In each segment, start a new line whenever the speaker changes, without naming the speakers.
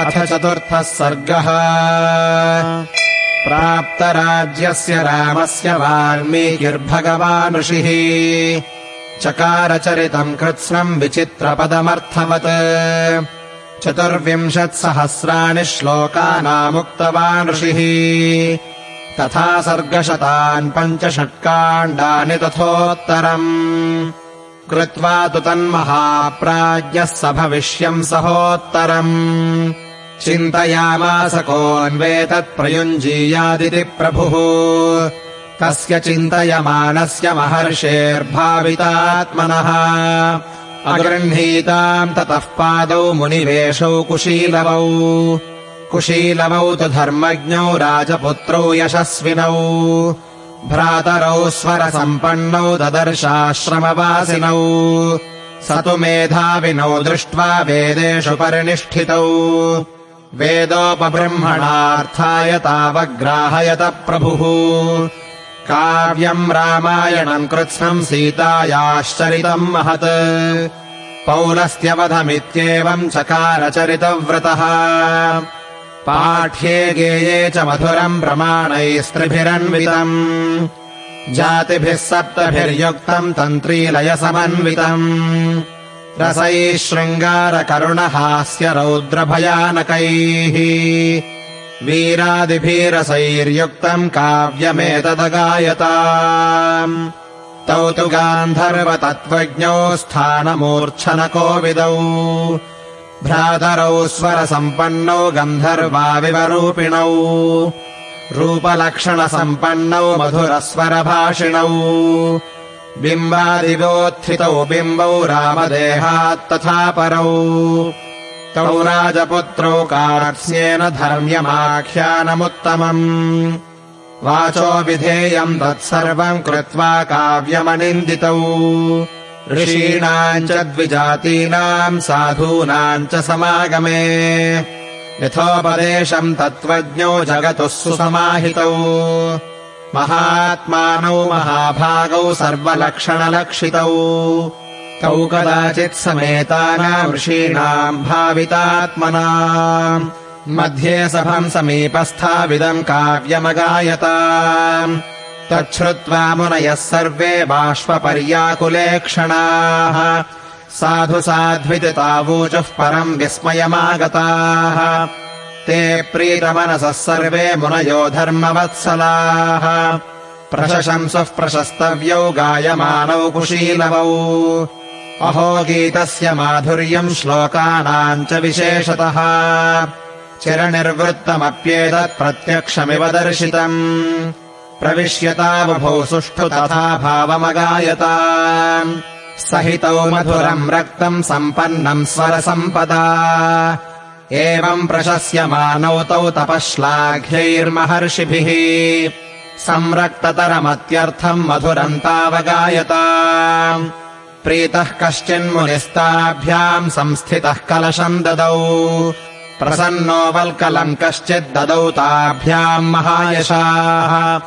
अथ चतुर्थः सर्गः। प्राप्तराज्यस्य रामस्य वाल्मीकिर्भगवान् ऋषिः चकारचरितम् कृत्स्नम् विचित्रपदमर्थवत्। चतुर्विंशत्सहस्राणि श्लोकानामुक्तवान् ऋषिः तथा सर्गशतान् पञ्चषट्काण्डानि तथोत्तरम्। कृत्वा तु तन्महाप्राज्ञः स भविष्यम् सहोत्तरम् चिन्तयामास कोऽन्वेतत्प्रयुञ्जीयादिति प्रभुः। तस्य चिन्तयमानस्य महर्षेर्भावितात्मनः। अगृह्णीताम् ततः पादौ मुनिवेशौ कुशीलवौ। कुशीलवौ तु धर्मज्ञौ राजपुत्रौ यशस्विनौ। भ्रातरौ स्वरसम्पन्नौ ददर्शाश्रमवासिनौ। स तु मेधाविनौ दृष्ट्वा वेदेषु परिनिष्ठितौ वेदोपब्रह्मणार्थाय तावग्राहयत प्रभुः। काव्यम् रामायणम् कृत्स्नम् सीतायाश्चरितम् महत्। पौलस्त्यवधमित्येवम् चकारचरितव्रतः। पाठ्ये गेये च मधुरम् प्रमाणैस्त्रिभिरन्वितम्। जातिभिः सप्तभिर्युक्तम् तन्त्रीलयसमन्वितम् रसैः शृङ्गारकरुणहास्य रौद्रभयानकैः वीरादिभिरसैर्युक्तम् काव्यमेतदगायता तौ तु गान्धर्वतत्त्वज्ञौ स्थानमूर्च्छनकोविदौ। भ्रातरौ स्वरसम्पन्नौ गन्धर्वाविवरूपिणौ। रूपलक्षणसम्पन्नौ मधुरस्वरभाषिणौ बिम्बादिवोत्थितौ बिम्बौ रामदेहात्तथा परौ। तौ राजपुत्रौ कार्त्स्येन धर्म्यमाख्यानमुत्तमम्। वाचो विधेयम् तत्सर्वम् कृत्वा काव्यमनिन्दितौ। ऋषीणाम् च द्विजातीनाम् साधूनाम् च समागमे। यथोपदेशम् तत्त्वज्ञौ जगतुः सुसमाहितौ महात्मानौ महाभागौ सर्वलक्षणलक्षितौ। तौ कदाचित् समेतानाम् ऋषीणाम् भावितात्मना मध्ये सभम् समीपस्थाविदम् काव्यमगायता तच्छ्रुत्वा मुनयः सर्वे बाष्पपर्याकुलेक्षणाः साधु साध्विति तावूचुः परम् विस्मयमागताः ते प्रीतमनसः सर्वे मुनयो धर्मवत्सलाः। प्रशशंसुः प्रशस्तव्यौ गायमानौ कुशीलवौ। अहो गीतस्य माधुर्यम् श्लोकानाम् च विशेषतः। चिरनिर्वृत्तमप्येतत् प्रत्यक्षमिव दर्शितम्। प्रविश्यतावुभौ सुष्ठु तथा भावमगायता सहितौ मधुरम् रक्तम् सम्पन्नम् स्वरसम्पदा एवम् प्रशस्यमानौ तौ तपश्लाघ्यैर्महर्षिभिः। संरक्ततरमत्यर्थम् मधुरम् तावगायता प्रीतः कश्चिन्मुनिस्ताभ्याम् संस्थितः कलशम् ददौ। प्रसन्नो वल्कलम् कश्चिद्ददौ ताभ्याम् महायशाः।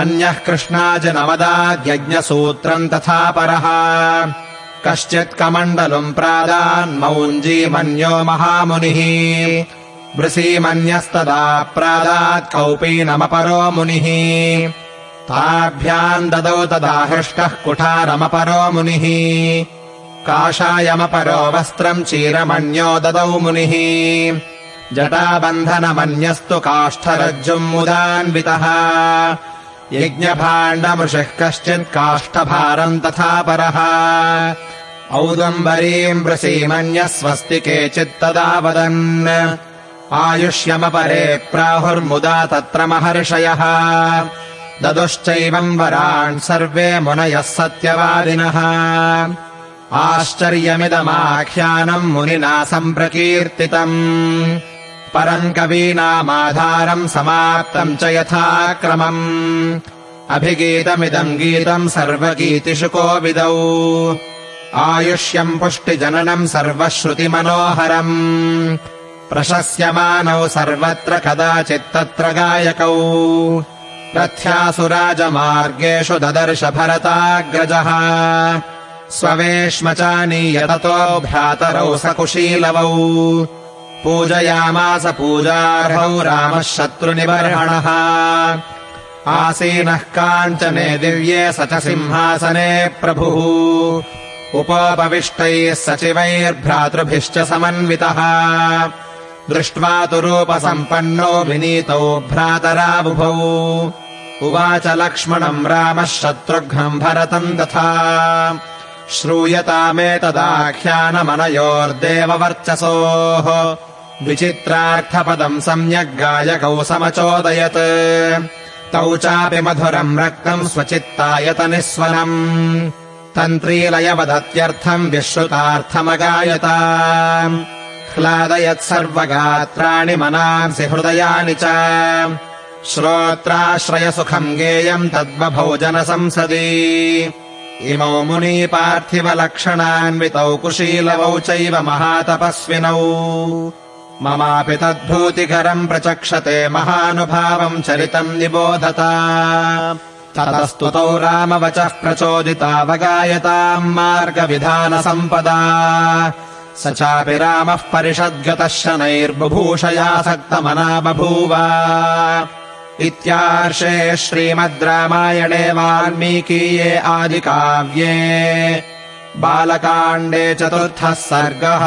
अन्यः कृष्णाजनवदाद्यज्ञसूत्रम् तथा परः कश्चित् प्रादान्मौञ्जीमन्यो महामुनिः। वृषीमन्यस्तदा प्रादात् कौपीनमपरो मुनिः। ताभ्याम् ददौ तदा हृष्टः कुठारमपरो मुनिः। काषायमपरो वस्त्रम् चीरमन्यो ददौ मुनिः। जटाबन्धनमन्यस्तु काष्ठरज्जुम् मुदान्वितः। यज्ञभाण्डमृषः कश्चित् काष्ठभारम् तथा परः औदम्बरीम् वृषीमन्यः स्वस्ति केचित्तदा वदन् आयुष्यमपरे प्राहुर्मुदा तत्र महर्षयः ददुश्चैवम् वरान् सर्वे मुनयः सत्यवादिनः आश्चर्यमिदमाख्यानम् मुनिना सम्प्रकीर्तितम् परम् कवीनामाधारम् समाप्तम् च यथाक्रमम् अभिगीतमिदम् गीतम् सर्वगीतिषु कोविदौ आयुष्यम् पुष्टिजननम् सर्वश्रुतिमनोहरम् प्रशस्यमानौ सर्वत्र कदाचित्तत्र गायकौ रथ्यासुराजमार्गेषु ददर्श भरताग्रजः स्ववेश्म चानीय ततो भ्रातरौ सकुशीलवौ पूजयामास पूजार्हौ रामः शत्रुनिबर्हणः आसीनः काञ्चने दिव्ये स च सिंहासने प्रभुः उपोपविष्टैः सचिवैर्भ्रातृभिश्च समन्वितः। दृष्ट्वा तु रूपसम्पन्नो विनीतौ भ्रातराबुभौ। उवाच लक्ष्मणम् रामः शत्रुघ्नम् भरतम् तथा। श्रूयतामेतदाख्यानमनयोर्देववर्चसोः। विचित्रार्थपदम् सम्यग्गायकौ समचोदयत्। तौ चापि मधुरम् रक्तम् स्वचित्तायतनिस्वनम् तन्त्रीलयवदत्यर्थम् विश्रुतार्थमगायत। ह्लादयत् सर्वगात्राणि मनांसि हृदयानि च। श्रोत्राश्रयसुखम् गेयम् तद्बभौ जनसंसदि इमौ मुनी पार्थिवलक्षणान्वितौ कुशीलवौ चैव महातपस्विनौ। ममापि तद्भूतिकरम् प्रचक्षते महानुभावम् चरितम् निबोधता ततस्तुतौ रामवचः प्रचोदितावगायताम् मार्गविधानसम्पदा। स चापि रामः परिषद्गतः शनैर्बुभूषयासक्तमना बभूव इत्यार्षे श्रीमद् रामायणे वाल्मीकीये आदिकाव्ये। बालकाण्डे चतुर्थः सर्गः